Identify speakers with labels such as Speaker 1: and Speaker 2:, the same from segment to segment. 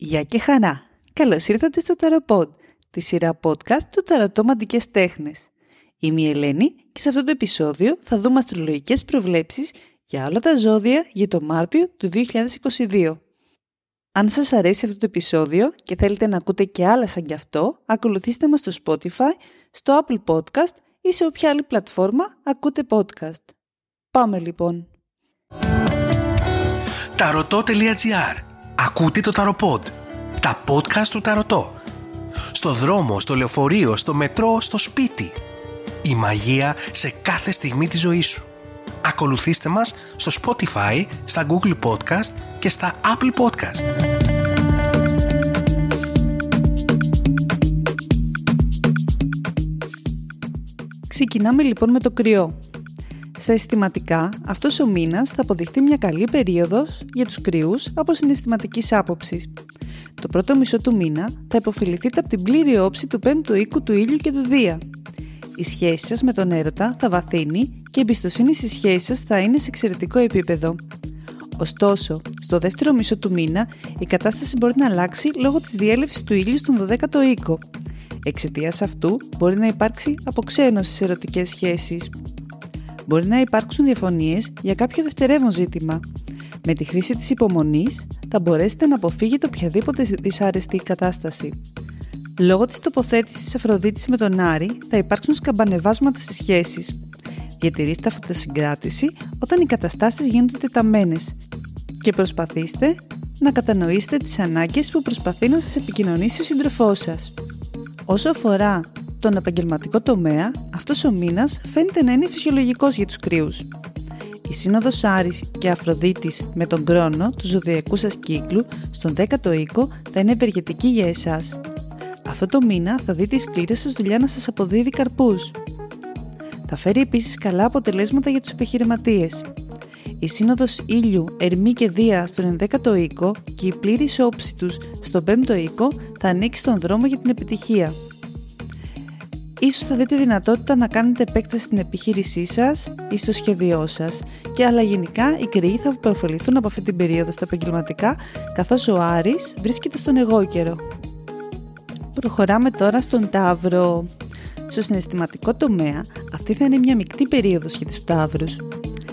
Speaker 1: Γεια και χαρά! Καλώς ήρθατε στο Tarot τη σειρά podcast του Ταρατόμαντικές Τέχνες. Είμαι η Ελένη και σε αυτό το επεισόδιο θα δούμε αστρολογικές προβλέψεις για όλα τα ζώδια για το Μάρτιο του 2022. Αν σας αρέσει αυτό το επεισόδιο και θέλετε να ακούτε και άλλα σαν κι αυτό, ακολουθήστε μας στο Spotify, στο Apple Podcast ή σε όποια άλλη πλατφόρμα ακούτε podcast. Πάμε λοιπόν!
Speaker 2: Ταρωτό.gr Ακούτε το Ταροπод. Τα podcast του Ταρωτό. Στο δρόμο, στο λεωφορείο, στο μετρό, στο σπίτι. Η μαγεία σε κάθε στιγμή της ζωής σου. Ακολουθήστε μας στο Spotify, στα Google Podcast και στα Apple Podcast.
Speaker 1: Ξεκινάμε λοιπόν με το κρυό. Στα αισθηματικά, αυτός ο μήνας θα αποδειχθεί μια καλή περίοδος για τους κρυούς από συναισθηματικής άποψης. Το πρώτο μισό του μήνα θα υποφιληθείτε από την πλήρη όψη του πέμπτου οίκου του ήλιου και του Δία. Η σχέση σας με τον έρωτα θα βαθύνει και η εμπιστοσύνη στις σχέσεις σας θα είναι σε εξαιρετικό επίπεδο. Ωστόσο, στο δεύτερο μισό του μήνα η κατάσταση μπορεί να αλλάξει λόγω της διέλευσης του ήλιου στον 12ο οίκο. Εξαιτίας αυτού μπορεί να υπάρξει αποξένωση σε ερωτικές σχέσεις μπορεί να υπάρξουν διαφωνίες για κάποιο δευτερεύον ζήτημα. Με τη χρήση της υπομονής θα μπορέσετε να αποφύγετε οποιαδήποτε δυσάρεστη κατάσταση. Λόγω της τοποθέτησης Αφροδίτης με τον Άρη θα υπάρξουν σκαμπανεβάσματα στις σχέσεις. Διατηρήστε αυτοσυγκράτηση όταν οι καταστάσεις γίνονται τεταμένες και προσπαθήστε να κατανοήσετε τις ανάγκες που προσπαθεί να σας επικοινωνήσει ο σύντροφός σας. Όσο αφορά τον επαγγελματικό τομέα, αυτός ο μήνας φαίνεται να είναι φυσιολογικός για τους κρύους. Η σύνοδος Άρης και Αφροδίτης με τον χρόνο του ζωδιακού σας κύκλου στον 10ο οίκο θα είναι ευεργετική για εσάς. Αυτό το μήνα θα δείτε η σκληρή σας δουλειά να σας αποδίδει καρπούς. Θα φέρει επίσης καλά αποτελέσματα για τους επιχειρηματίες. Η σύνοδος ήλιου, ερμή και δία στον 11ο οίκο και η πλήρης όψη τους στον 5ο οίκο θα ανοίξει τον δρόμο για την επιτυχία. Ίσως θα δείτε δυνατότητα να κάνετε επέκταση στην επιχείρησή σας ή στο σχέδιό σας και αλλά γενικά οι κρυοί θα υποφεληθούν από αυτή την περίοδο στα επαγγελματικά καθώς ο Άρης βρίσκεται στον εγώ καιρό. Προχωράμε τώρα στον Ταύρο. Στο συναισθηματικό τομέα αυτή θα είναι μια μεικτή περίοδος για τους Ταύρους.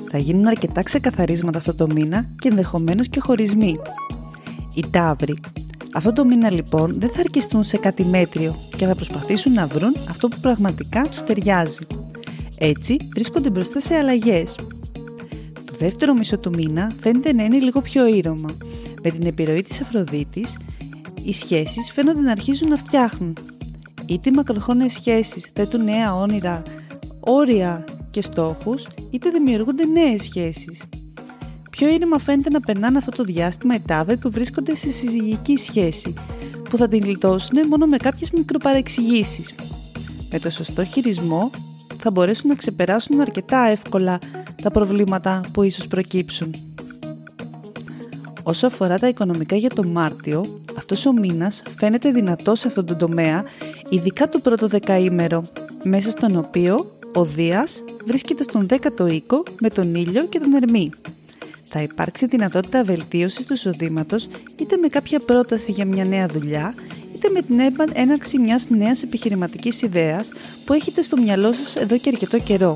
Speaker 1: Θα γίνουν αρκετά ξεκαθαρίσματα αυτό το μήνα και ενδεχομένως και χωρισμοί. Οι Ταύροι αυτό το μήνα λοιπόν δεν θα αρκεστούν σε κάτι μέτριο και θα προσπαθήσουν να βρουν αυτό που πραγματικά τους ταιριάζει. Έτσι βρίσκονται μπροστά σε αλλαγές. Το δεύτερο μισό του μήνα φαίνεται να είναι λίγο πιο ήρωμα. Με την επιρροή της Αφροδίτης, οι σχέσεις φαίνονται να αρχίζουν να φτιάχνουν. Είτε οι μακροχρόνιες σχέσεις θέτουν νέα όνειρα, όρια και στόχους, είτε δημιουργούνται νέες σχέσεις. Πιο ήρεμα φαίνεται να περνάνε αυτό το διάστημα οι τάβε που βρίσκονται σε συζυγική σχέση, που θα την γλιτώσουν μόνο με κάποιες μικροπαρεξηγήσεις. Με το σωστό χειρισμό θα μπορέσουν να ξεπεράσουν αρκετά εύκολα τα προβλήματα που ίσως προκύψουν. Όσο αφορά τα οικονομικά για το Μάρτιο, αυτός ο μήνας φαίνεται δυνατός σε αυτόν τον τομέα, ειδικά το πρώτο δεκαήμερο, μέσα στον οποίο ο Δίας βρίσκεται στον 10ο οίκο με τον ήλιο και τον Ερμή θα υπάρξει δυνατότητα βελτίωσης του εισοδήματος είτε με κάποια πρόταση για μια νέα δουλειά, είτε με την έναρξη μιας νέας επιχειρηματικής ιδέας που έχετε στο μυαλό σας εδώ και αρκετό καιρό.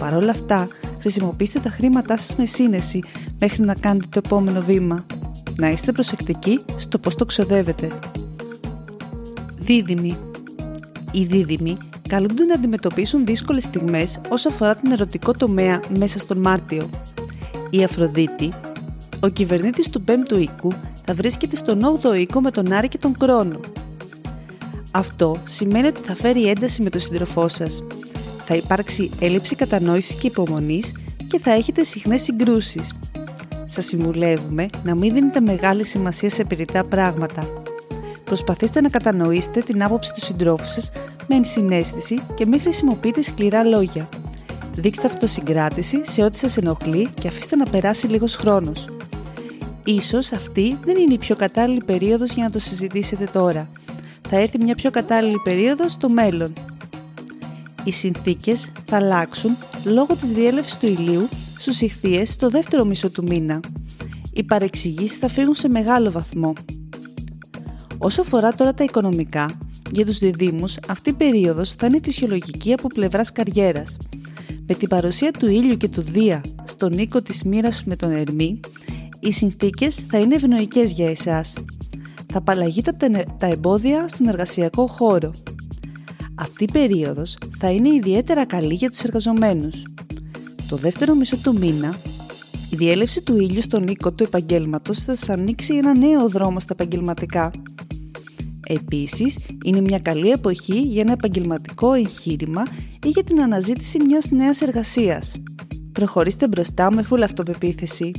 Speaker 1: Παρ' όλα αυτά, χρησιμοποιήστε τα χρήματά σας με σύνεση μέχρι να κάνετε το επόμενο βήμα. Να είστε προσεκτικοί στο πώς το ξοδεύετε. Δίδυμοι Οι δίδυμοι καλούνται να αντιμετωπίσουν δύσκολες στιγμές όσο αφορά τον ερωτικό τομέα μέσα στον Μάρτιο η Αφροδίτη, ο κυβερνήτης του 5ου οίκου θα βρίσκεται στον 8ο οίκο με τον Άρη και τον Κρόνο. Αυτό σημαίνει ότι θα φέρει ένταση με τον σύντροφό σας. Θα υπάρξει έλλειψη κατανόησης και υπομονής και θα έχετε συχνές συγκρούσεις. Σας συμβουλεύουμε να μην δίνετε μεγάλη σημασία σε περιττά πράγματα. Προσπαθήστε να κατανοήσετε την άποψη του συντρόφου σας με ενσυναίσθηση και μην χρησιμοποιείτε σκληρά λόγια. Δείξτε αυτοσυγκράτηση σε ό,τι σας ενοχλεί και αφήστε να περάσει λίγος χρόνος. Ίσως αυτή δεν είναι η πιο κατάλληλη περίοδος για να το συζητήσετε τώρα. Θα έρθει μια πιο κατάλληλη περίοδος στο μέλλον. Οι συνθήκες θα αλλάξουν λόγω της διέλευσης του ηλίου στους ηχθείες στο δεύτερο μισό του μήνα. Οι παρεξηγήσεις θα φύγουν σε μεγάλο βαθμό. Όσο αφορά τώρα τα οικονομικά, για τους διδήμους αυτή η περίοδος θα είναι φυσιολογική από πλευράς καριέρας. Με την παρουσία του ήλιου και του Δία στον οίκο της μοίρας με τον Ερμή, οι συνθήκες θα είναι ευνοϊκές για εσάς. Θα απαλλαγείτε τα εμπόδια στον εργασιακό χώρο. Αυτή η περίοδος θα είναι ιδιαίτερα καλή για τους εργαζομένους. Το δεύτερο μισό του μήνα, η διέλευση του ήλιου στον οίκο του επαγγέλματος θα σας ανοίξει ένα νέο δρόμο στα επαγγελματικά. Επίσης, είναι μια καλή εποχή για ένα επαγγελματικό εγχείρημα ή για την αναζήτηση μιας νέας εργασίας. Προχωρήστε μπροστά με φουλ αυτοπεποίθηση.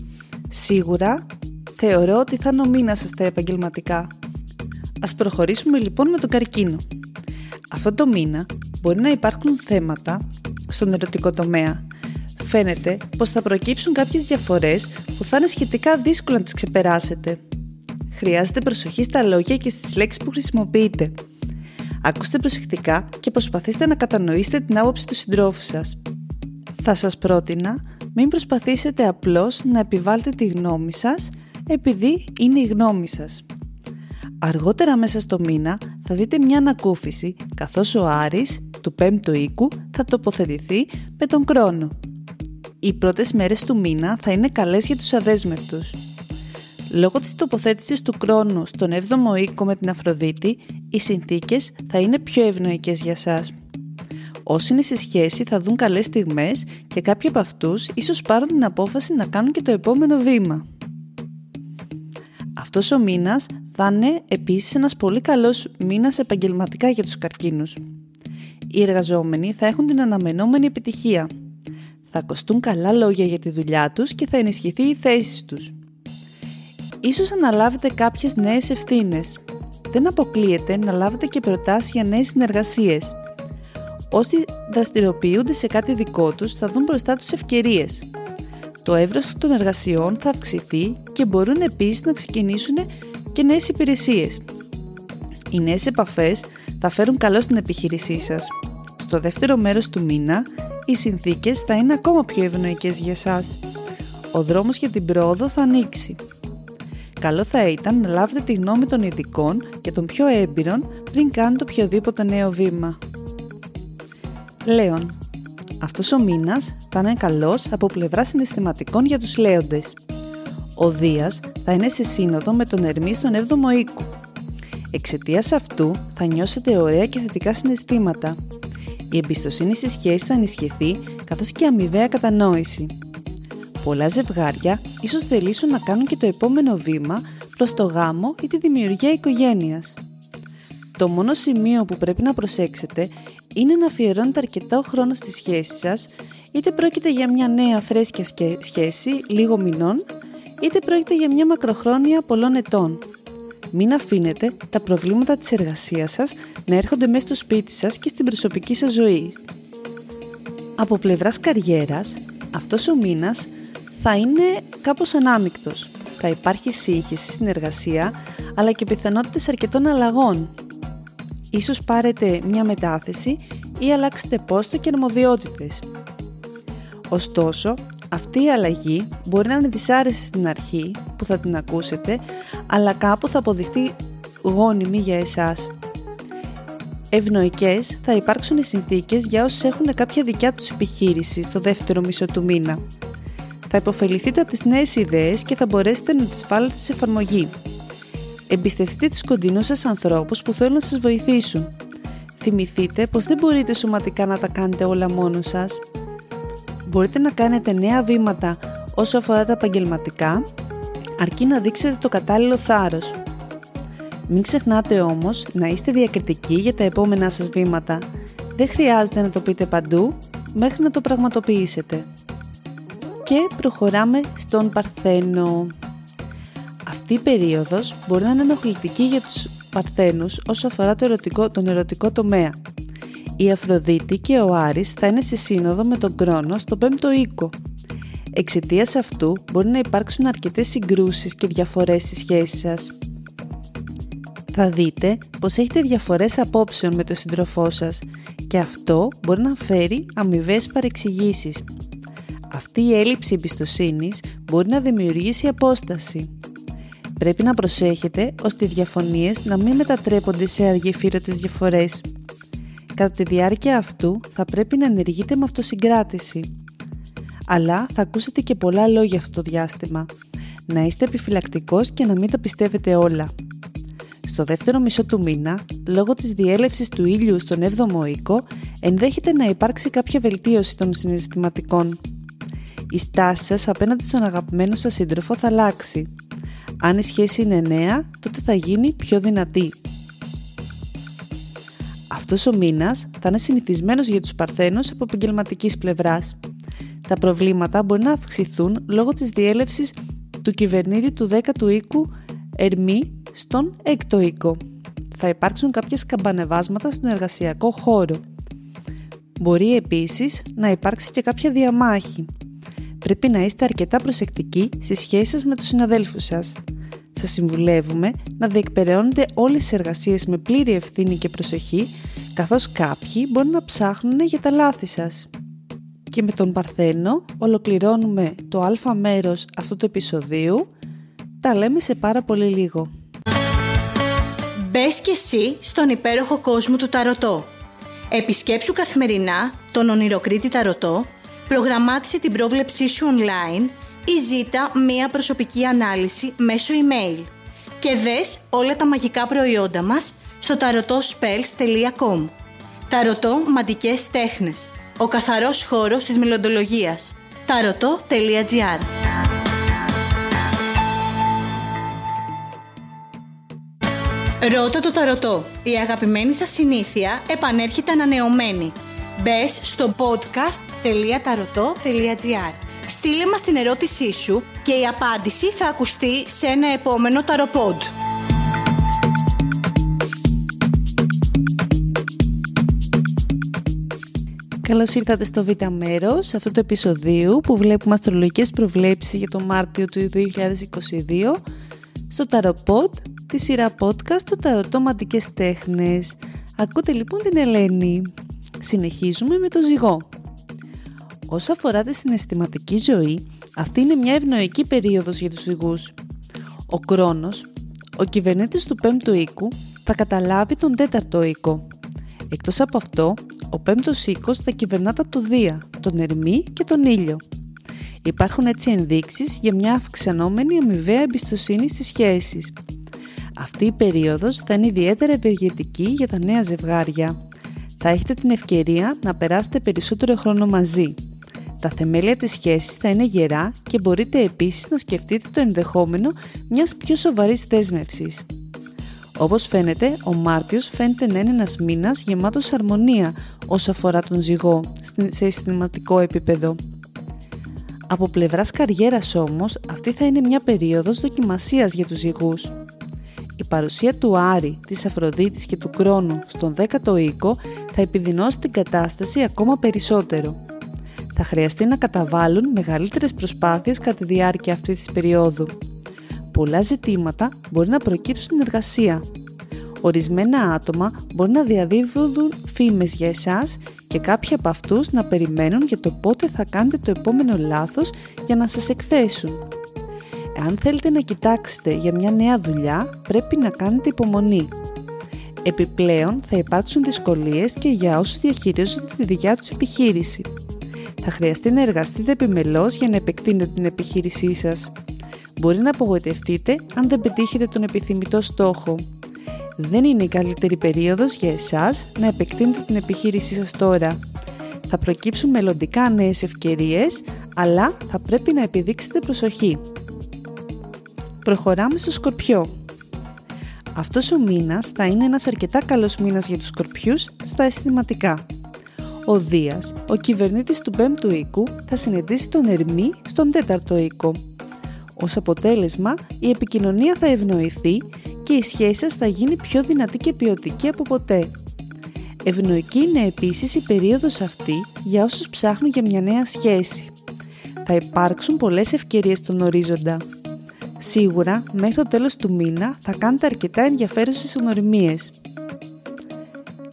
Speaker 1: Σίγουρα, θεωρώ ότι θα νομίνα σας τα επαγγελματικά. Ας προχωρήσουμε λοιπόν με τον καρκίνο. Αυτό το μήνα μπορεί να υπάρχουν θέματα στον ερωτικό τομέα. Φαίνεται πως θα προκύψουν κάποιες διαφορές που θα είναι σχετικά δύσκολο να τις ξεπεράσετε. Χρειάζεται προσοχή στα λόγια και στις λέξεις που χρησιμοποιείτε. Ακούστε προσεκτικά και προσπαθήστε να κατανοήσετε την άποψη του συντρόφου σας. Θα σας πρότεινα μην προσπαθήσετε απλώς να επιβάλλετε τη γνώμη σας επειδή είναι η γνώμη σας. Αργότερα μέσα στο μήνα θα δείτε μια ανακούφιση καθώς ο Άρης του πέμπτου οίκου θα τοποθετηθεί με τον Κρόνο. Οι πρώτες μέρες του μήνα θα είναι καλές για τους αδέσμευτους. Λόγω της τοποθέτησης του Κρόνου στον 7ο οίκο με την Αφροδίτη, οι συνθήκες θα είναι πιο ευνοϊκές για σας. Όσοι είναι σε σχέση θα δουν καλές στιγμές και κάποιοι από αυτούς ίσως πάρουν την απόφαση να κάνουν και το επόμενο βήμα. Αυτός ο μήνας θα είναι επίσης ένας πολύ καλός μήνας επαγγελματικά για τους καρκίνους. Οι εργαζόμενοι θα έχουν την αναμενόμενη επιτυχία. Θα ακουστούν καλά λόγια για τη δουλειά τους και θα ενισχυθεί η θέση τους. Ίσως αναλάβετε κάποιες νέες ευθύνες. Δεν αποκλείεται να λάβετε και προτάσεις για νέες συνεργασίες. Όσοι δραστηριοποιούνται σε κάτι δικό τους θα δουν μπροστά τους ευκαιρίες. Το εύρος των εργασιών θα αυξηθεί και μπορούν επίσης να ξεκινήσουν και νέες υπηρεσίες. Οι νέες επαφές θα φέρουν καλό στην επιχείρησή σας. Στο δεύτερο μέρος του μήνα, οι συνθήκες θα είναι ακόμα πιο ευνοϊκές για σας. Ο δρόμος για την πρόοδο θα ανοίξει. Καλό θα ήταν να λάβετε τη γνώμη των ειδικών και των πιο έμπειρων πριν κάνετε οποιοδήποτε νέο βήμα. Λέων Αυτός ο μήνας θα είναι καλός από πλευρά συναισθηματικών για τους λέοντες. Ο Δίας θα είναι σε σύνοδο με τον Ερμή στον 7ο οίκο. Εξαιτίας αυτού θα νιώσετε ωραία και θετικά συναισθήματα. Η εμπιστοσύνη στη σχέση θα ενισχυθεί καθώς και η αμοιβαία κατανόηση. Πολλά ζευγάρια ίσως θελήσουν να κάνουν και το επόμενο βήμα προς το γάμο ή τη δημιουργία οικογένειας. Το μόνο σημείο που πρέπει να προσέξετε είναι να αφιερώνετε αρκετό χρόνο στη σχέση σας, είτε πρόκειται για μια νέα φρέσκια σχέση λίγο μηνών, είτε πρόκειται για μια μακροχρόνια πολλών ετών. Μην αφήνετε τα προβλήματα της εργασίας σας να έρχονται μέσα στο σπίτι σας και στην προσωπική σας ζωή. Από πλευράς καριέρας, αυτός ο μήνας θα είναι κάπως ανάμεικτος. Θα υπάρχει σύγχυση στην εργασία, αλλά και πιθανότητες αρκετών αλλαγών. Ίσως πάρετε μια μετάθεση ή αλλάξετε πόστο και αρμοδιότητες. Ωστόσο, αυτή η αλλαγή μπορεί να είναι δυσάρεστη στην αρχή που θα την ακούσετε, αλλά κάπου θα αποδειχτεί γόνιμη για εσάς. Ευνοϊκές θα υπάρξουν οι συνθήκες για όσους έχουν κάποια δικιά τους επιχείρηση στο δεύτερο μισό του μήνα. Θα υποφεληθείτε από τις νέες ιδέες και θα μπορέσετε να τις βάλετε σε εφαρμογή. Εμπιστευτείτε τους κοντινούς σας ανθρώπους που θέλουν να σας βοηθήσουν. Θυμηθείτε πως δεν μπορείτε σωματικά να τα κάνετε όλα μόνο σας. Μπορείτε να κάνετε νέα βήματα όσο αφορά τα επαγγελματικά, αρκεί να δείξετε το κατάλληλο θάρρος. Μην ξεχνάτε όμως να είστε διακριτικοί για τα επόμενά σας βήματα. Δεν χρειάζεται να το πείτε παντού μέχρι να το πραγματοποιήσετε. Και προχωράμε στον Παρθένο. Αυτή η περίοδος μπορεί να είναι ενοχλητική για τους Παρθένους όσο αφορά το ερωτικό, τον ερωτικό τομέα. Η Αφροδίτη και ο Άρης θα είναι σε σύνοδο με τον Κρόνος στο 5ο οίκο. Εξαιτίας αυτού μπορεί να υπάρξουν αρκετές συγκρούσεις και διαφορές στη σχέση σας. Θα δείτε πως έχετε διαφορές απόψεων με τον σύντροφό σας και αυτό μπορεί να φέρει αμοιβές παρεξηγήσεις. Αυτή η έλλειψη εμπιστοσύνης μπορεί να δημιουργήσει απόσταση. Πρέπει να προσέχετε ώστε οι διαφωνίες να μην μετατρέπονται σε αργεφύρωτες διαφορές. Κατά τη διάρκεια αυτού θα πρέπει να ενεργείτε με αυτοσυγκράτηση. Αλλά θα ακούσετε και πολλά λόγια αυτό το διάστημα. Να είστε επιφυλακτικός και να μην τα πιστεύετε όλα. Στο δεύτερο μισό του μήνα, λόγω της διέλευσης του ήλιου στον 7ο οίκο, ενδέχεται να υπάρξει κάποια βελτίωση των συναισθηματικών. Η στάση σας απέναντι στον αγαπημένο σας σύντροφο θα αλλάξει. Αν η σχέση είναι νέα, τότε θα γίνει πιο δυνατή. Αυτός ο μήνας θα είναι συνηθισμένος για τους παρθένους από επαγγελματικής πλευράς. Τα προβλήματα μπορεί να αυξηθούν λόγω της διέλευσης του κυβερνήτη του 10ου οίκου Ερμή στον 6ο οίκο. Θα υπάρξουν κάποιες καμπανεβάσματα στον εργασιακό χώρο. Μπορεί επίσης να υπάρξει και κάποια διαμάχη. Πρέπει να είστε αρκετά προσεκτικοί στις σχέσεις σας με τους συναδέλφους σας. Σας συμβουλεύουμε να διεκπεραιώνετε όλες τις εργασίες με πλήρη ευθύνη και προσοχή, καθώς κάποιοι μπορεί να ψάχνουν για τα λάθη σας. Και με τον Παρθένο ολοκληρώνουμε το α μέρος αυτού του επεισοδίου. Τα λέμε σε πάρα πολύ λίγο.
Speaker 3: Μπες και εσύ στον υπέροχο κόσμο του Ταρωτό. Επισκέψου καθημερινά τον ονειροκρίτη Ταρωτό, προγραμμάτισε την πρόβλεψή σου online ή ζήτα μία προσωπική ανάλυση μέσω email. Και δες όλα τα μαγικά προϊόντα μας στο tarotspells.com Ταρωτό Μαντικές Τέχνες. Ο καθαρός χώρος της μελλοντολογίας. tarot.gr Ρώτα το ταρωτό. Η αγαπημένη σας συνήθεια επανέρχεται ανανεωμένη. Μπες στο podcast.tarot.gr Στείλε μας την ερώτησή σου και η απάντηση θα ακουστεί σε ένα επόμενο ταροπόντ.
Speaker 1: Καλώς ήρθατε στο β' μέρος αυτού του επεισοδίου που βλέπουμε αστρολογικές προβλέψεις για το Μάρτιο του 2022 στο Ταροπότ, τη σειρά podcast του Ταρωτό Μαντικές Τέχνες. Ακούτε λοιπόν την Ελένη. Συνεχίζουμε με το ζυγό. Όσο αφορά τη συναισθηματική ζωή, αυτή είναι μια ευνοϊκή περίοδος για τους ζυγούς. Ο Κρόνος, ο κυβερνήτης του πέμπτου οίκου, θα καταλάβει τον τέταρτο οίκο. Εκτός από αυτό, ο πέμπτος οίκος θα κυβερνάται από το Δία, τον Ερμή και τον Ήλιο. Υπάρχουν έτσι ενδείξεις για μια αυξανόμενη αμοιβαία εμπιστοσύνη στις σχέσεις. Αυτή η περίοδος θα είναι ιδιαίτερα ευεργετική για τα νέα ζευγάρια. Θα έχετε την ευκαιρία να περάσετε περισσότερο χρόνο μαζί. Τα θεμέλια της σχέσης θα είναι γερά και μπορείτε επίσης να σκεφτείτε το ενδεχόμενο μιας πιο σοβαρής δέσμευσης. Όπως φαίνεται, ο Μάρτιος φαίνεται να είναι ένας μήνας γεμάτος αρμονία όσο αφορά τον ζυγό σε αισθηματικό επίπεδο. Από πλευράς καριέρας όμως, αυτή θα είναι μια περίοδος δοκιμασίας για τους ζυγούς. Η παρουσία του Άρη, της Αφροδίτης και του Κρόνου στον 10ο οίκο θα επιδεινώσει την κατάσταση ακόμα περισσότερο θα χρειαστεί να καταβάλουν μεγαλύτερες προσπάθειες κατά τη διάρκεια αυτής της περίοδου. Πολλά ζητήματα μπορεί να προκύψουν στην εργασία. Ορισμένα άτομα μπορεί να διαδίδουν φήμες για εσάς και κάποιοι από αυτούς να περιμένουν για το πότε θα κάνετε το επόμενο λάθος για να σας εκθέσουν. Αν θέλετε να κοιτάξετε για μια νέα δουλειά, πρέπει να κάνετε υπομονή. Επιπλέον, θα υπάρξουν δυσκολίες και για όσους διαχειρίζονται τη δικιά τους επιχείρηση θα χρειαστεί να εργαστείτε επιμελώς για να επεκτείνετε την επιχείρησή σας. Μπορεί να απογοητευτείτε αν δεν πετύχετε τον επιθυμητό στόχο. Δεν είναι η καλύτερη περίοδος για εσάς να επεκτείνετε την επιχείρησή σας τώρα. Θα προκύψουν μελλοντικά νέες ευκαιρίες, αλλά θα πρέπει να επιδείξετε προσοχή. Προχωράμε στο Σκορπιό. Αυτός ο μήνας θα είναι ένας αρκετά καλός μήνας για τους Σκορπιούς στα αισθηματικά ο Δίας, ο κυβερνήτης του 5ου οίκου, θα συναντήσει τον Ερμή στον 4ο οίκο. Ως αποτέλεσμα, η επικοινωνία θα ευνοηθεί και η σχέση σας θα γίνει πιο δυνατή και ποιοτική από ποτέ. Ευνοϊκή είναι επίσης η περίοδος αυτή για όσους ψάχνουν για μια νέα σχέση. Θα υπάρξουν πολλές ευκαιρίες στον ορίζοντα. Σίγουρα, μέχρι το τέλος του μήνα θα κάνετε αρκετά ενδιαφέρουσες γνωριμίες.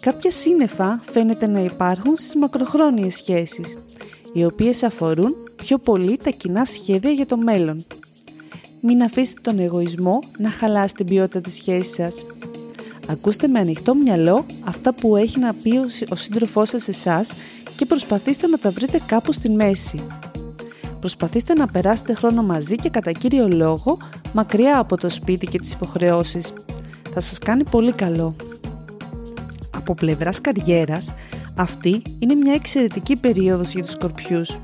Speaker 1: Κάποια σύννεφα φαίνεται να υπάρχουν στις μακροχρόνιες σχέσεις, οι οποίες αφορούν πιο πολύ τα κοινά σχέδια για το μέλλον. μην αφήσετε τον εγωισμό να χαλάσει την ποιότητα της σχέσης σας. Ακούστε με ανοιχτό μυαλό αυτά που έχει να πει ο σύντροφός σας εσάς και προσπαθήστε να τα βρείτε κάπου στη μέση. Προσπαθήστε να περάσετε χρόνο μαζί και κατά κύριο λόγο μακριά από το σπίτι και τις υποχρεώσεις. Θα σας κάνει πολύ καλό. Από πλευράς καριέρας, αυτή είναι μια εξαιρετική περίοδος για τους σκορπιούς.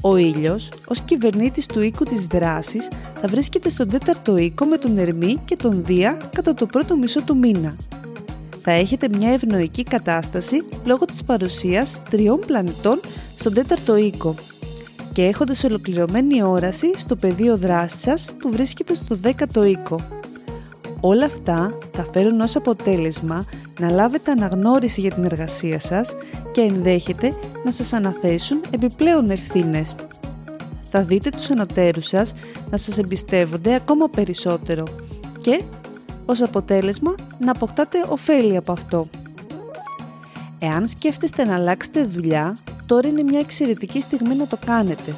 Speaker 1: Ο ήλιος, ως κυβερνήτης του οίκου της δράσης, θα βρίσκεται στον τέταρτο οίκο με τον Ερμή και τον Δία κατά το πρώτο μισό του μήνα. Θα έχετε μια ευνοϊκή κατάσταση λόγω της παρουσίας τριών πλανητών στον τέταρτο οίκο και έχοντας ολοκληρωμένη όραση στο πεδίο δράσης σας που βρίσκεται στο δέκατο οίκο. Όλα αυτά θα φέρουν ως αποτέλεσμα να λάβετε αναγνώριση για την εργασία σας και ενδέχεται να σας αναθέσουν επιπλέον ευθύνες. Θα δείτε τους ανωτέρους σας να σας εμπιστεύονται ακόμα περισσότερο και ως αποτέλεσμα να αποκτάτε ωφέλη από αυτό. Εάν σκέφτεστε να αλλάξετε δουλειά, τώρα είναι μια εξαιρετική στιγμή να το κάνετε.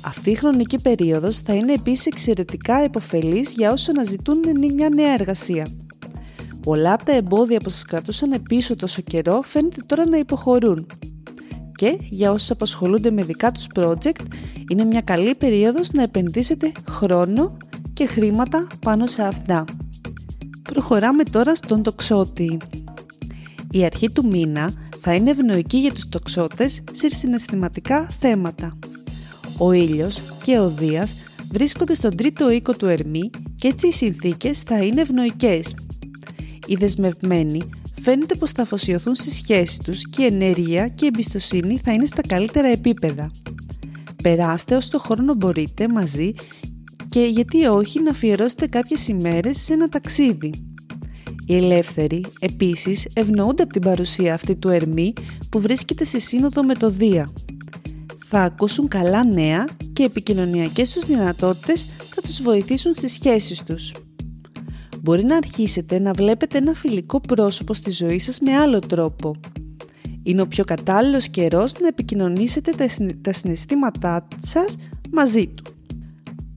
Speaker 1: Αυτή η χρονική περίοδος θα είναι επίσης εξαιρετικά επωφελής για όσους αναζητούν μια νέα εργασία. Πολλά από τα εμπόδια που σας κρατούσαν πίσω τόσο καιρό φαίνεται τώρα να υποχωρούν. Και για όσους απασχολούνται με δικά τους project, είναι μια καλή περίοδος να επενδύσετε χρόνο και χρήματα πάνω σε αυτά. Προχωράμε τώρα στον τοξότη. Η αρχή του μήνα θα είναι ευνοϊκή για τους τοξότες σε συναισθηματικά θέματα. Ο ήλιος και ο Δίας βρίσκονται στον τρίτο οίκο του Ερμή και έτσι οι συνθήκες θα είναι ευνοϊκές. Οι δεσμευμένοι φαίνεται πως θα αφοσιωθούν στη σχέση τους και η ενέργεια και η εμπιστοσύνη θα είναι στα καλύτερα επίπεδα. Περάστε όσο το χρόνο μπορείτε μαζί και γιατί όχι να αφιερώσετε κάποιες ημέρες σε ένα ταξίδι. Οι ελεύθεροι επίσης ευνοούνται από την παρουσία αυτή του Ερμή που βρίσκεται σε σύνοδο με το Δία. Θα ακούσουν καλά νέα και επικοινωνιακές τους δυνατότητες θα τους βοηθήσουν στις σχέσεις τους. Μπορεί να αρχίσετε να βλέπετε ένα φιλικό πρόσωπο στη ζωή σας με άλλο τρόπο. Είναι ο πιο κατάλληλος καιρός να επικοινωνήσετε τα συναισθήματά σας μαζί του.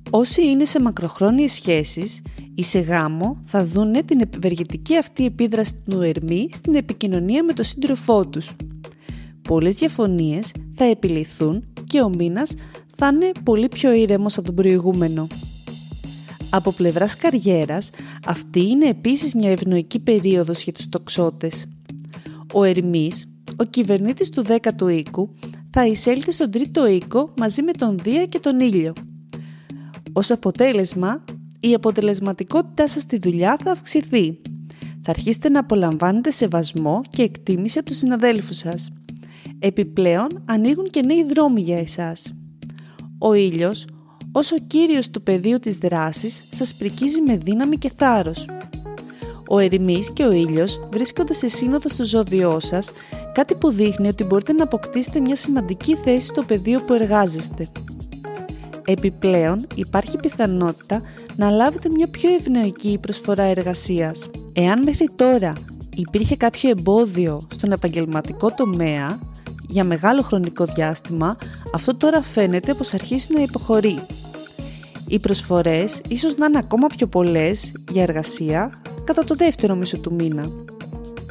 Speaker 1: Όσοι είναι σε μακροχρόνιες σχέσεις ή σε γάμο θα δούνε την ευεργετική αυτή επίδραση του Ερμή στην επικοινωνία με τον σύντροφό τους. Πολλές διαφωνίες θα επιληθούν και ο μήνας θα είναι πολύ πιο ήρεμος από τον προηγούμενο. Από πλευράς καριέρας, αυτή είναι επίσης μια ευνοϊκή περίοδος για τους τοξότες. Ο Ερμής, ο κυβερνήτης του 10ου οίκου, θα εισέλθει στον τρίτο οίκο μαζί με τον Δία και τον Ήλιο. Ως αποτέλεσμα, η αποτελεσματικότητά σας στη δουλειά θα αυξηθεί. Θα αρχίσετε να απολαμβάνετε σεβασμό και εκτίμηση από τους συναδέλφους σας. Επιπλέον, ανοίγουν και νέοι δρόμοι για εσάς. Ο ήλιος, ως ο κύριος του πεδίου της δράσης, σας πρικίζει με δύναμη και θάρρος. Ο ερημής και ο ήλιος βρίσκονται σε σύνοδο στο ζώδιό σας, κάτι που δείχνει ότι μπορείτε να αποκτήσετε μια σημαντική θέση στο πεδίο που εργάζεστε. Επιπλέον, υπάρχει πιθανότητα να λάβετε μια πιο ευνοϊκή προσφορά εργασίας. Εάν μέχρι τώρα υπήρχε κάποιο εμπόδιο στον επαγγελματικό τομέα για μεγάλο χρονικό διάστημα, αυτό τώρα φαίνεται πως αρχίσει να υποχωρεί. Οι προσφορές ίσως να είναι ακόμα πιο πολλές για εργασία κατά το δεύτερο μισό του μήνα.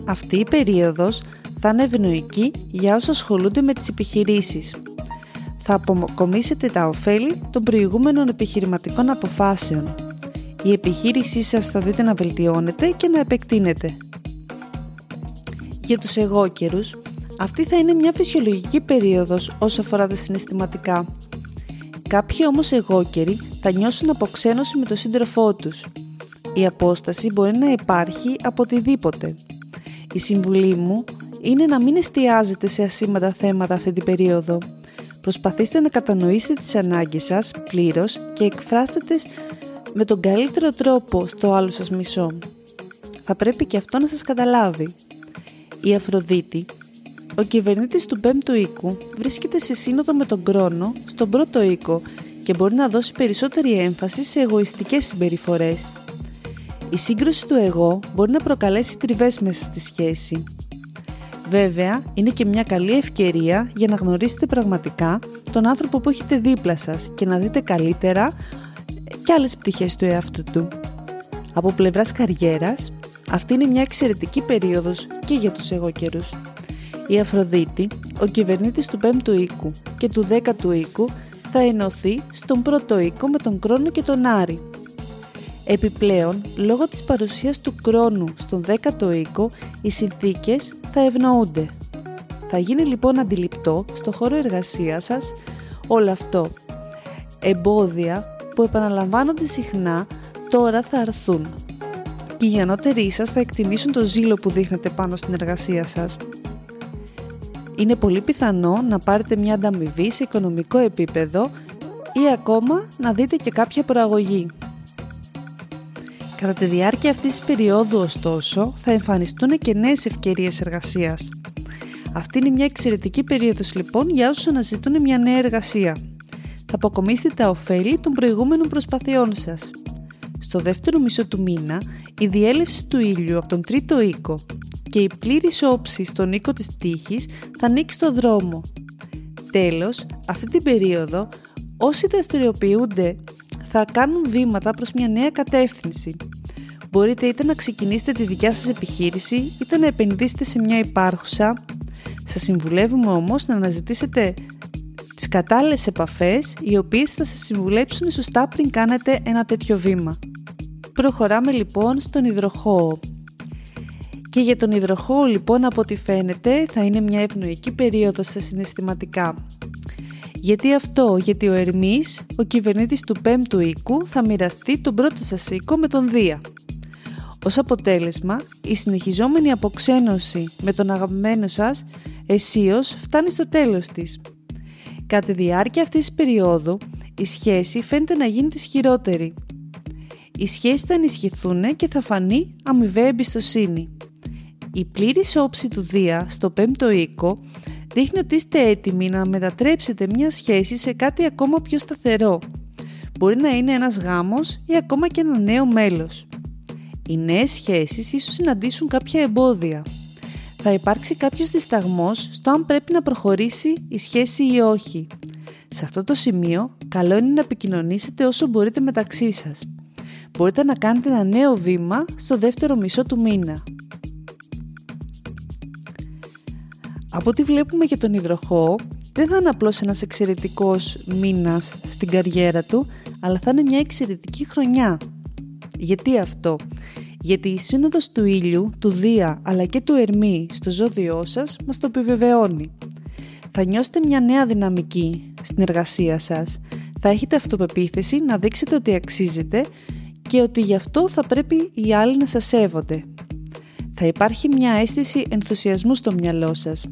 Speaker 1: Αυτή η περίοδος θα είναι ευνοϊκή για όσους ασχολούνται με τις επιχειρήσεις θα αποκομίσετε τα ωφέλη των προηγούμενων επιχειρηματικών αποφάσεων. Η επιχείρησή σας θα δείτε να βελτιώνεται και να επεκτείνεται. Για τους εγώκερους, αυτή θα είναι μια φυσιολογική περίοδος όσο αφορά τα συναισθηματικά. Κάποιοι όμως εγώκεροι θα νιώσουν αποξένωση με τον σύντροφό τους. Η απόσταση μπορεί να υπάρχει από οτιδήποτε. Η συμβουλή μου είναι να μην εστιάζετε σε ασήμαντα θέματα αυτή την περίοδο Προσπαθήστε να κατανοήσετε τις ανάγκες σας πλήρως και εκφράστε τις με τον καλύτερο τρόπο στο άλλο σας μισό. Θα πρέπει και αυτό να σας καταλάβει. Η Αφροδίτη, ο κυβερνήτης του πέμπτου οίκου, βρίσκεται σε σύνοδο με τον Κρόνο στον πρώτο οίκο και μπορεί να δώσει περισσότερη έμφαση σε εγωιστικές συμπεριφορές. Η σύγκρουση του εγώ μπορεί να προκαλέσει τριβές μέσα στη σχέση. Βέβαια, είναι και μια καλή ευκαιρία για να γνωρίσετε πραγματικά τον άνθρωπο που έχετε δίπλα σας και να δείτε καλύτερα και άλλες πτυχές του εαυτού του. Από πλευράς καριέρας, αυτή είναι μια εξαιρετική περίοδος και για τους εγώ καιρούς. Η Αφροδίτη, ο κυβερνήτης του 5ου οίκου και του 10ου οίκου, θα ενωθεί στον πρώτο οίκο με τον Κρόνο και τον Άρη. Επιπλέον, λόγω της παρουσίας του Κρόνου στον 10ο οίκο, οι συνθήκες θα ευνοούνται. Θα γίνει λοιπόν αντιληπτό στο χώρο εργασίας σας όλο αυτό. Εμπόδια που επαναλαμβάνονται συχνά τώρα θα αρθούν και οι γενότεροι σας θα εκτιμήσουν το ζήλο που δείχνετε πάνω στην εργασία σας. Είναι πολύ πιθανό να πάρετε μια ανταμοιβή σε οικονομικό επίπεδο ή ακόμα να δείτε και κάποια προαγωγή. Κατά τη διάρκεια αυτής της περίοδου ωστόσο θα εμφανιστούν και νέες ευκαιρίες εργασίας. Αυτή είναι μια εξαιρετική περίοδος λοιπόν για όσους αναζητούν μια νέα εργασία. Θα αποκομίσετε τα ωφέλη των προηγούμενων προσπαθειών σας. Στο δεύτερο μισό του μήνα, η διέλευση του ήλιου από τον τρίτο οίκο και η πλήρης όψη στον οίκο της τύχης θα ανοίξει το δρόμο. Τέλος, αυτή την περίοδο, όσοι δραστηριοποιούνται θα κάνουν βήματα προς μια νέα κατεύθυνση. Μπορείτε είτε να ξεκινήσετε τη δικιά σας επιχείρηση, είτε να επενδύσετε σε μια υπάρχουσα. Σας συμβουλεύουμε όμως να αναζητήσετε τις κατάλληλες επαφές, οι οποίες θα σας συμβουλέψουν σωστά πριν κάνετε ένα τέτοιο βήμα. Προχωράμε λοιπόν στον υδροχώο. Και για τον υδροχώο λοιπόν από ό,τι φαίνεται θα είναι μια ευνοϊκή περίοδος στα συναισθηματικά. Γιατί αυτό, γιατί ο Ερμής, ο κυβερνήτης του πέμπτου οίκου, θα μοιραστεί τον πρώτο σας οίκο με τον Δία. Ως αποτέλεσμα, η συνεχιζόμενη αποξένωση με τον αγαπημένο σας εσίως φτάνει στο τέλος της. Κατά τη διάρκεια αυτής της περίοδου, η σχέση φαίνεται να γίνει της χειρότερη. Οι σχέσεις θα ενισχυθούν και θα φανεί αμοιβαία εμπιστοσύνη. Η πλήρης όψη του Δία στο πέμπτο οίκο δείχνει ότι είστε έτοιμοι να μετατρέψετε μια σχέση σε κάτι ακόμα πιο σταθερό. Μπορεί να είναι ένας γάμος ή ακόμα και ένα νέο μέλος. Οι νέες σχέσεις ίσως συναντήσουν κάποια εμπόδια. Θα υπάρξει κάποιος δισταγμός στο αν πρέπει να προχωρήσει η σχέση ή όχι. Σε αυτό το σημείο, καλό είναι να επικοινωνήσετε όσο μπορείτε μεταξύ σας. Μπορείτε να κάνετε ένα νέο βήμα στο δεύτερο μισό του μήνα. Από ό,τι βλέπουμε για τον υδροχό, δεν θα είναι απλώς ένας εξαιρετικός μήνας στην καριέρα του, αλλά θα είναι μια εξαιρετική χρονιά. Γιατί αυτό; Γιατί η σύνοδος του ήλιου, του Δία αλλά και του Ερμή στο ζώδιό σας μας το επιβεβαιώνει. Θα νιώσετε μια νέα δυναμική στην εργασία σας. Θα έχετε αυτοπεποίθηση να δείξετε ότι αξίζετε και ότι γι' αυτό θα πρέπει οι άλλοι να σας σέβονται. Θα υπάρχει μια αίσθηση ενθουσιασμού στο μυαλό σας.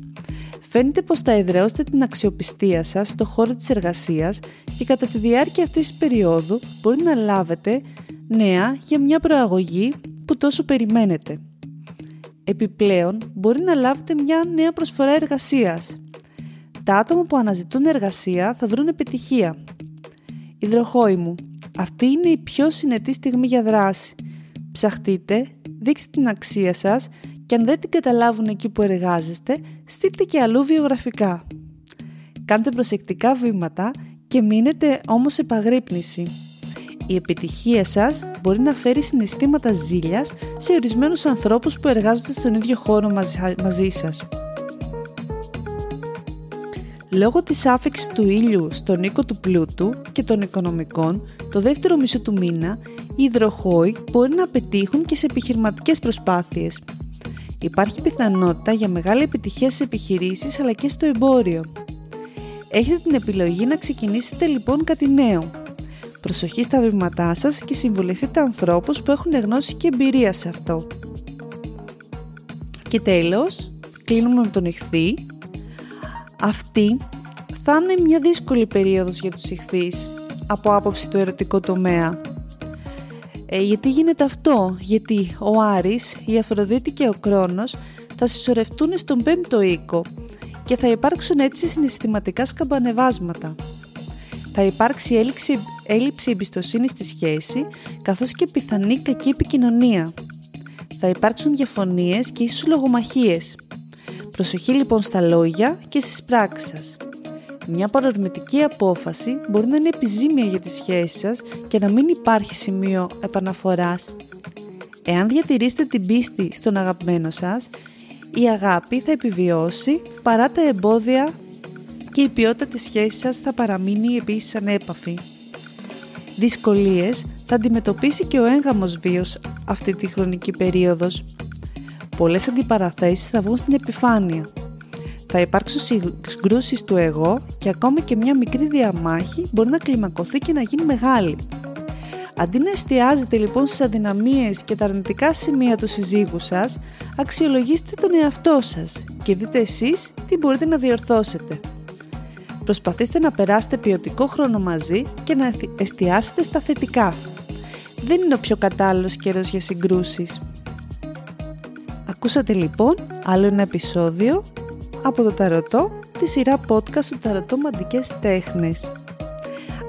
Speaker 1: Φαίνεται πως θα εδραιώσετε την αξιοπιστία σας στο χώρο της εργασίας και κατά τη διάρκεια αυτής της περίοδου μπορεί να λάβετε νέα για μια προαγωγή που τόσο περιμένετε. Επιπλέον, μπορεί να λάβετε μια νέα προσφορά εργασίας. Τα άτομα που αναζητούν εργασία θα βρουν επιτυχία. Υδροχόη μου, αυτή είναι η πιο συνετή στιγμή για δράση. Ψαχτείτε, δείξτε την αξία σας και αν δεν την καταλάβουν εκεί που εργάζεστε, στείλτε και αλλού βιογραφικά. Κάντε προσεκτικά βήματα και μείνετε όμως σε παγρύπνηση. Η επιτυχία σας μπορεί να φέρει συναισθήματα ζήλιας σε ορισμένους ανθρώπους που εργάζονται στον ίδιο χώρο μαζί σας. Λόγω της άφηξης του ήλιου στον οίκο του πλούτου και των οικονομικών, το δεύτερο μισό του μήνα, οι υδροχόοι μπορεί να πετύχουν και σε επιχειρηματικές προσπάθειες. Υπάρχει πιθανότητα για μεγάλη επιτυχία σε επιχειρήσεις αλλά και στο εμπόριο. Έχετε την επιλογή να ξεκινήσετε λοιπόν κάτι νέο. Προσοχή στα βήματά σας και συμβουλευτείτε ανθρώπους που έχουν γνώση και εμπειρία σε αυτό. Και τέλος, κλείνουμε με τον ηχθή. Αυτή θα είναι μια δύσκολη περίοδος για τους ηχθείς από άποψη του ερωτικού τομέα. Ε, γιατί γίνεται αυτό, γιατί ο Άρης, η Αφροδίτη και ο Κρόνος θα συσσωρευτούν στον πέμπτο οίκο και θα υπάρξουν έτσι συναισθηματικά σκαμπανεβάσματα. Θα υπάρξει έλλειψη, έλλειψη εμπιστοσύνης στη σχέση, καθώς και πιθανή κακή επικοινωνία. Θα υπάρξουν διαφωνίες και ίσως λογομαχίες. Προσοχή λοιπόν στα λόγια και στις πράξεις σας. Μια παρορμητική απόφαση μπορεί να είναι επιζήμια για τη σχέση σας και να μην υπάρχει σημείο επαναφοράς. Εάν διατηρήσετε την πίστη στον αγαπημένο σας, η αγάπη θα επιβιώσει παρά τα εμπόδια και η ποιότητα της σχέσης σας θα παραμείνει επίσης ανέπαφη. Δυσκολίες θα αντιμετωπίσει και ο έγγαμος βίος αυτή τη χρονική περίοδος. Πολλές αντιπαραθέσεις θα βγουν στην επιφάνεια. Θα υπάρξουν συγκρούσεις του εγώ και ακόμη και μια μικρή διαμάχη μπορεί να κλιμακωθεί και να γίνει μεγάλη. Αντί να εστιάζετε λοιπόν στις αδυναμίες και τα αρνητικά σημεία του συζύγου σας, αξιολογήστε τον εαυτό σας και δείτε εσείς τι μπορείτε να διορθώσετε. Προσπαθήστε να περάσετε ποιοτικό χρόνο μαζί και να εστιάσετε στα θετικά. Δεν είναι ο πιο κατάλληλος καιρός για συγκρούσεις. Ακούσατε λοιπόν άλλο ένα επεισόδιο από το Ταρωτό, τη σειρά podcast του Ταρωτό Μαντικές Τέχνες.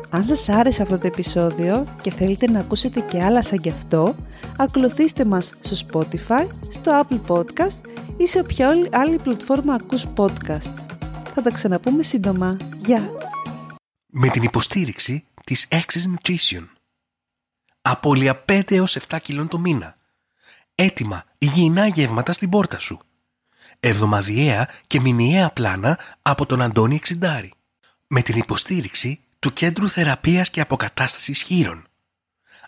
Speaker 1: Αν σας άρεσε αυτό το επεισόδιο και θέλετε να ακούσετε και άλλα σαν κι αυτό, ακολουθήστε μας στο Spotify, στο Apple Podcast ή σε όποια άλλη πλατφόρμα ακούς podcast. Θα τα ξαναπούμε σύντομα. Γεια!
Speaker 2: Με την υποστήριξη της Access Nutrition. Απόλυα 5 έως 7 κιλών το μήνα. Έτοιμα υγιεινά γεύματα στην πόρτα σου. Εβδομαδιαία και μηνιαία πλάνα από τον Αντώνη Εξιντάρη. Με την υποστήριξη του Κέντρου Θεραπείας και Αποκατάστασης Χείρων.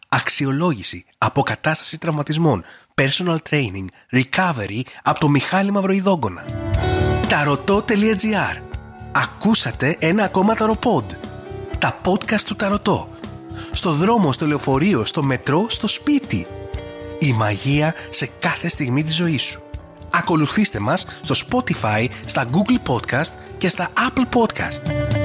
Speaker 2: Αξιολόγηση, αποκατάσταση τραυματισμών, personal training, recovery από το Μιχάλη Μαυροϊδόγκονα. Ταρωτό.gr Ακούσατε ένα ακόμα ταροπόντ. Τα podcast του Ταρωτό. Στο δρόμο, στο λεωφορείο, στο μετρό, στο σπίτι. Η μαγεία σε κάθε στιγμή της ζωής σου. Ακολουθήστε μας στο Spotify, στα Google Podcast και στα Apple Podcast.